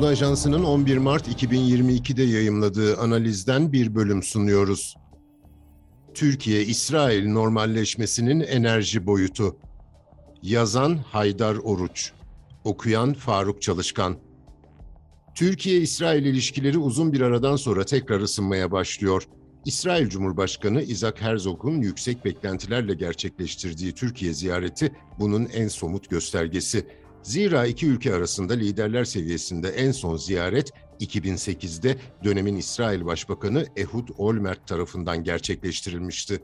Anadolu Ajansı'nın 11 Mart 2022'de yayımladığı analizden bir bölüm sunuyoruz. Türkiye-İsrail normalleşmesinin enerji boyutu. Yazan Haydar Oruç. Okuyan Faruk Çalışkan. Türkiye-İsrail ilişkileri uzun bir aradan sonra tekrar ısınmaya başlıyor. İsrail Cumhurbaşkanı Isaac Herzog'un yüksek beklentilerle gerçekleştirdiği Türkiye ziyareti bunun en somut göstergesi. Zira iki ülke arasında liderler seviyesinde en son ziyaret 2008'de dönemin İsrail Başbakanı Ehud Olmert tarafından gerçekleştirilmişti.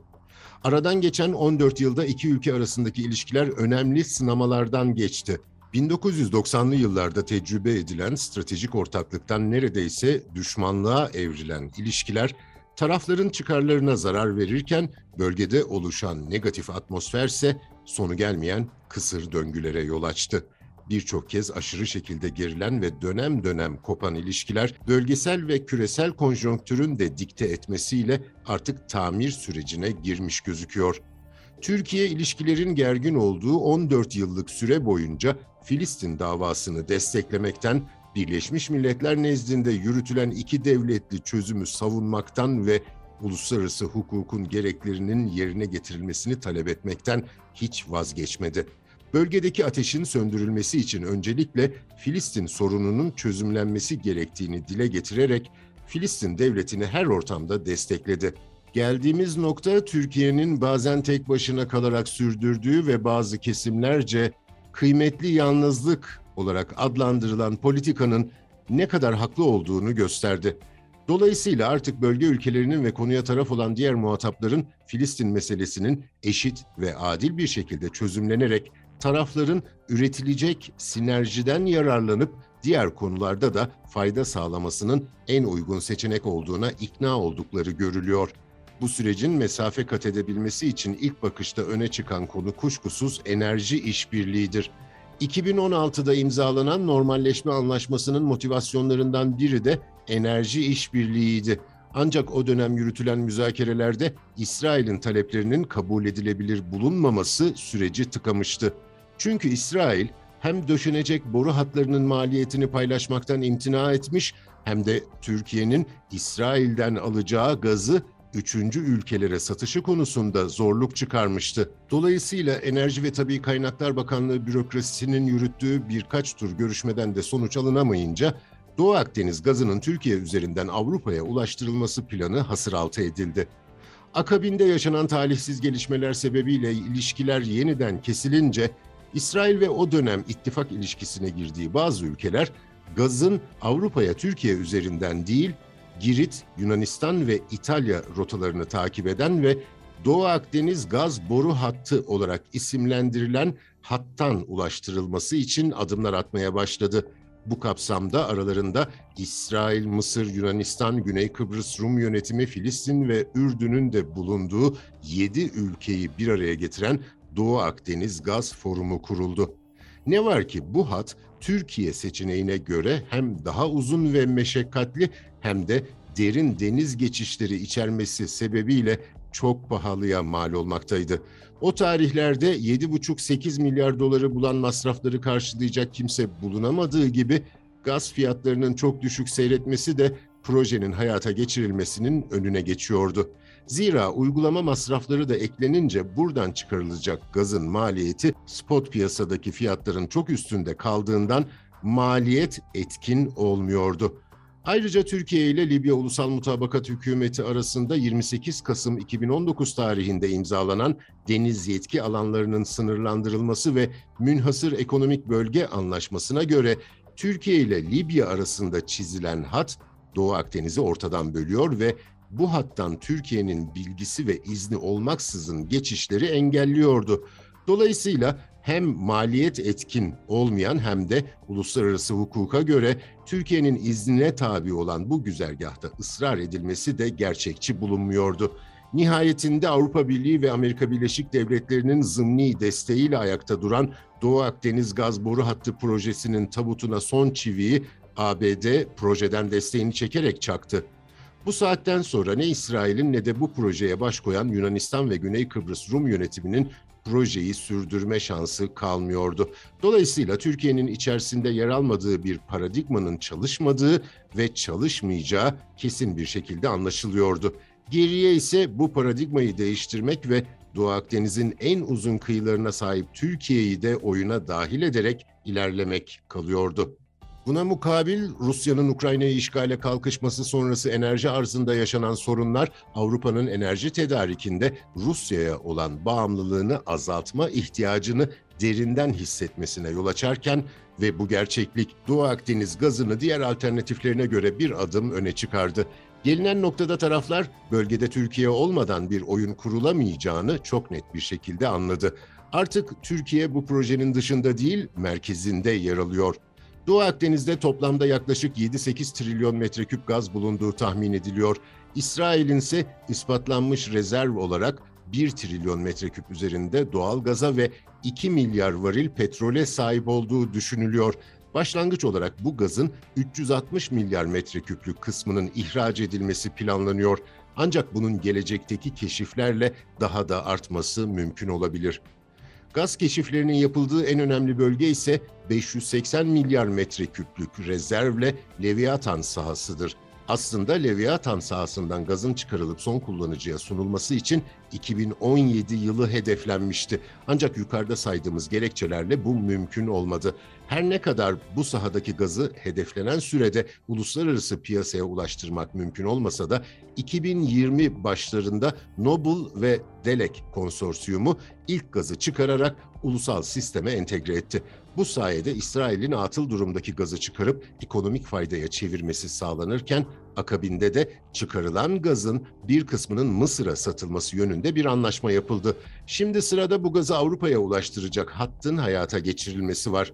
Aradan geçen 14 yılda iki ülke arasındaki ilişkiler önemli sınamalardan geçti. 1990'lı yıllarda tecrübe edilen stratejik ortaklıktan neredeyse düşmanlığa evrilen ilişkiler tarafların çıkarlarına zarar verirken bölgede oluşan negatif atmosferse sonu gelmeyen kısır döngülere yol açtı birçok kez aşırı şekilde gerilen ve dönem dönem kopan ilişkiler bölgesel ve küresel konjonktürün de dikte etmesiyle artık tamir sürecine girmiş gözüküyor. Türkiye ilişkilerin gergin olduğu 14 yıllık süre boyunca Filistin davasını desteklemekten, Birleşmiş Milletler nezdinde yürütülen iki devletli çözümü savunmaktan ve uluslararası hukukun gereklerinin yerine getirilmesini talep etmekten hiç vazgeçmedi bölgedeki ateşin söndürülmesi için öncelikle Filistin sorununun çözümlenmesi gerektiğini dile getirerek Filistin devletini her ortamda destekledi. Geldiğimiz nokta Türkiye'nin bazen tek başına kalarak sürdürdüğü ve bazı kesimlerce kıymetli yalnızlık olarak adlandırılan politikanın ne kadar haklı olduğunu gösterdi. Dolayısıyla artık bölge ülkelerinin ve konuya taraf olan diğer muhatapların Filistin meselesinin eşit ve adil bir şekilde çözümlenerek tarafların üretilecek sinerjiden yararlanıp diğer konularda da fayda sağlamasının en uygun seçenek olduğuna ikna oldukları görülüyor. Bu sürecin mesafe kat edebilmesi için ilk bakışta öne çıkan konu kuşkusuz enerji işbirliğidir. 2016'da imzalanan normalleşme anlaşmasının motivasyonlarından biri de enerji işbirliğiydi. Ancak o dönem yürütülen müzakerelerde İsrail'in taleplerinin kabul edilebilir bulunmaması süreci tıkamıştı. Çünkü İsrail hem döşenecek boru hatlarının maliyetini paylaşmaktan imtina etmiş hem de Türkiye'nin İsrail'den alacağı gazı üçüncü ülkelere satışı konusunda zorluk çıkarmıştı. Dolayısıyla Enerji ve Tabi Kaynaklar Bakanlığı bürokrasisinin yürüttüğü birkaç tur görüşmeden de sonuç alınamayınca Doğu Akdeniz gazının Türkiye üzerinden Avrupa'ya ulaştırılması planı hasıraltı edildi. Akabinde yaşanan talihsiz gelişmeler sebebiyle ilişkiler yeniden kesilince İsrail ve o dönem ittifak ilişkisine girdiği bazı ülkeler gazın Avrupa'ya Türkiye üzerinden değil, Girit, Yunanistan ve İtalya rotalarını takip eden ve Doğu Akdeniz gaz boru hattı olarak isimlendirilen hattan ulaştırılması için adımlar atmaya başladı. Bu kapsamda aralarında İsrail, Mısır, Yunanistan, Güney Kıbrıs Rum yönetimi, Filistin ve Ürdün'ün de bulunduğu 7 ülkeyi bir araya getiren Doğu Akdeniz Gaz Forumu kuruldu. Ne var ki bu hat Türkiye seçeneğine göre hem daha uzun ve meşakkatli hem de derin deniz geçişleri içermesi sebebiyle çok pahalıya mal olmaktaydı. O tarihlerde 7,5-8 milyar doları bulan masrafları karşılayacak kimse bulunamadığı gibi gaz fiyatlarının çok düşük seyretmesi de projenin hayata geçirilmesinin önüne geçiyordu. Zira uygulama masrafları da eklenince buradan çıkarılacak gazın maliyeti spot piyasadaki fiyatların çok üstünde kaldığından maliyet etkin olmuyordu. Ayrıca Türkiye ile Libya Ulusal Mutabakat Hükümeti arasında 28 Kasım 2019 tarihinde imzalanan deniz yetki alanlarının sınırlandırılması ve münhasır ekonomik bölge anlaşmasına göre Türkiye ile Libya arasında çizilen hat Doğu Akdeniz'i ortadan bölüyor ve bu hattan Türkiye'nin bilgisi ve izni olmaksızın geçişleri engelliyordu. Dolayısıyla hem maliyet etkin olmayan hem de uluslararası hukuka göre Türkiye'nin iznine tabi olan bu güzergahta ısrar edilmesi de gerçekçi bulunmuyordu. Nihayetinde Avrupa Birliği ve Amerika Birleşik Devletleri'nin zımni desteğiyle ayakta duran Doğu Akdeniz Gaz Boru Hattı projesinin tabutuna son çiviyi ABD projeden desteğini çekerek çaktı. Bu saatten sonra ne İsrail'in ne de bu projeye baş koyan Yunanistan ve Güney Kıbrıs Rum yönetiminin projeyi sürdürme şansı kalmıyordu. Dolayısıyla Türkiye'nin içerisinde yer almadığı bir paradigmanın çalışmadığı ve çalışmayacağı kesin bir şekilde anlaşılıyordu. Geriye ise bu paradigmayı değiştirmek ve Doğu Akdeniz'in en uzun kıyılarına sahip Türkiye'yi de oyuna dahil ederek ilerlemek kalıyordu. Buna mukabil Rusya'nın Ukrayna'yı işgale kalkışması sonrası enerji arzında yaşanan sorunlar Avrupa'nın enerji tedarikinde Rusya'ya olan bağımlılığını azaltma ihtiyacını derinden hissetmesine yol açarken ve bu gerçeklik Doğu Akdeniz gazını diğer alternatiflerine göre bir adım öne çıkardı. Gelinen noktada taraflar bölgede Türkiye olmadan bir oyun kurulamayacağını çok net bir şekilde anladı. Artık Türkiye bu projenin dışında değil, merkezinde yer alıyor. Doğu Akdeniz'de toplamda yaklaşık 7-8 trilyon metreküp gaz bulunduğu tahmin ediliyor. İsrail'in ise ispatlanmış rezerv olarak 1 trilyon metreküp üzerinde doğal gaza ve 2 milyar varil petrole sahip olduğu düşünülüyor. Başlangıç olarak bu gazın 360 milyar metreküplük kısmının ihraç edilmesi planlanıyor. Ancak bunun gelecekteki keşiflerle daha da artması mümkün olabilir. Gaz keşiflerinin yapıldığı en önemli bölge ise 580 milyar metreküplük rezervle Leviathan sahasıdır. Aslında Leviathan sahasından gazın çıkarılıp son kullanıcıya sunulması için 2017 yılı hedeflenmişti. Ancak yukarıda saydığımız gerekçelerle bu mümkün olmadı. Her ne kadar bu sahadaki gazı hedeflenen sürede uluslararası piyasaya ulaştırmak mümkün olmasa da 2020 başlarında Noble ve Delek konsorsiyumu ilk gazı çıkararak ulusal sisteme entegre etti. Bu sayede İsrail'in atıl durumdaki gazı çıkarıp ekonomik faydaya çevirmesi sağlanırken akabinde de çıkarılan gazın bir kısmının Mısır'a satılması yönünde bir anlaşma yapıldı. Şimdi sırada bu gazı Avrupa'ya ulaştıracak hattın hayata geçirilmesi var.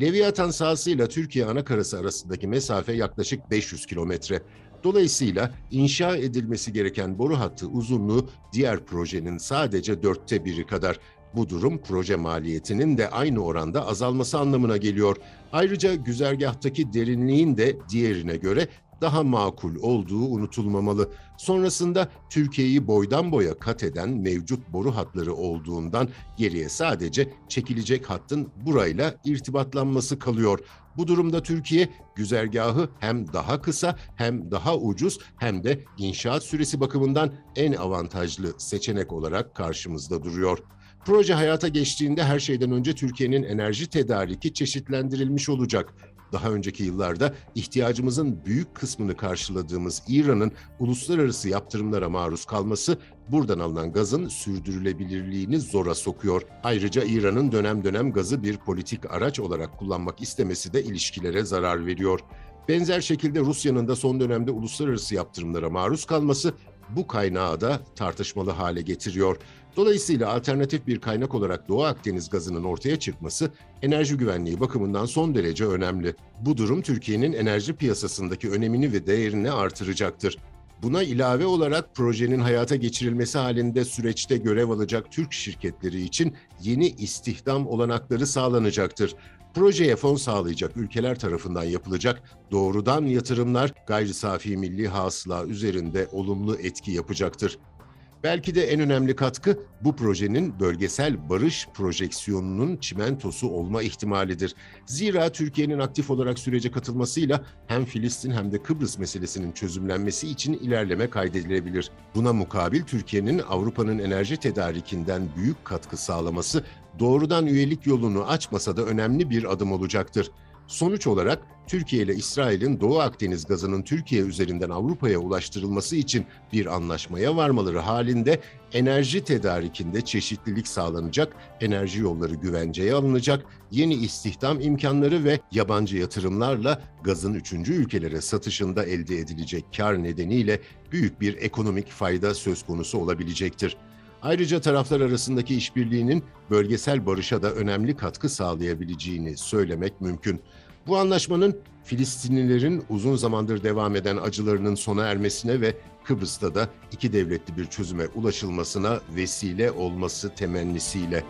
Leviathan sahasıyla Türkiye anakarası arasındaki mesafe yaklaşık 500 kilometre. Dolayısıyla inşa edilmesi gereken boru hattı uzunluğu diğer projenin sadece dörtte biri kadar. Bu durum proje maliyetinin de aynı oranda azalması anlamına geliyor. Ayrıca güzergahtaki derinliğin de diğerine göre daha makul olduğu unutulmamalı. Sonrasında Türkiye'yi boydan boya kat eden mevcut boru hatları olduğundan geriye sadece çekilecek hattın burayla irtibatlanması kalıyor. Bu durumda Türkiye güzergahı hem daha kısa hem daha ucuz hem de inşaat süresi bakımından en avantajlı seçenek olarak karşımızda duruyor. Proje hayata geçtiğinde her şeyden önce Türkiye'nin enerji tedariki çeşitlendirilmiş olacak. Daha önceki yıllarda ihtiyacımızın büyük kısmını karşıladığımız İran'ın uluslararası yaptırımlara maruz kalması buradan alınan gazın sürdürülebilirliğini zora sokuyor. Ayrıca İran'ın dönem dönem gazı bir politik araç olarak kullanmak istemesi de ilişkilere zarar veriyor. Benzer şekilde Rusya'nın da son dönemde uluslararası yaptırımlara maruz kalması bu kaynağı da tartışmalı hale getiriyor. Dolayısıyla alternatif bir kaynak olarak Doğu Akdeniz gazının ortaya çıkması enerji güvenliği bakımından son derece önemli. Bu durum Türkiye'nin enerji piyasasındaki önemini ve değerini artıracaktır. Buna ilave olarak projenin hayata geçirilmesi halinde süreçte görev alacak Türk şirketleri için yeni istihdam olanakları sağlanacaktır. Projeye fon sağlayacak ülkeler tarafından yapılacak doğrudan yatırımlar gayri safi milli hasıla üzerinde olumlu etki yapacaktır. Belki de en önemli katkı bu projenin bölgesel barış projeksiyonunun çimentosu olma ihtimalidir. Zira Türkiye'nin aktif olarak sürece katılmasıyla hem Filistin hem de Kıbrıs meselesinin çözümlenmesi için ilerleme kaydedilebilir. Buna mukabil Türkiye'nin Avrupa'nın enerji tedarikinden büyük katkı sağlaması doğrudan üyelik yolunu açmasa da önemli bir adım olacaktır. Sonuç olarak Türkiye ile İsrail'in Doğu Akdeniz gazının Türkiye üzerinden Avrupa'ya ulaştırılması için bir anlaşmaya varmaları halinde enerji tedarikinde çeşitlilik sağlanacak, enerji yolları güvenceye alınacak, yeni istihdam imkanları ve yabancı yatırımlarla gazın üçüncü ülkelere satışında elde edilecek kar nedeniyle büyük bir ekonomik fayda söz konusu olabilecektir. Ayrıca taraflar arasındaki işbirliğinin bölgesel barışa da önemli katkı sağlayabileceğini söylemek mümkün. Bu anlaşmanın Filistinlilerin uzun zamandır devam eden acılarının sona ermesine ve Kıbrıs'ta da iki devletli bir çözüme ulaşılmasına vesile olması temennisiyle.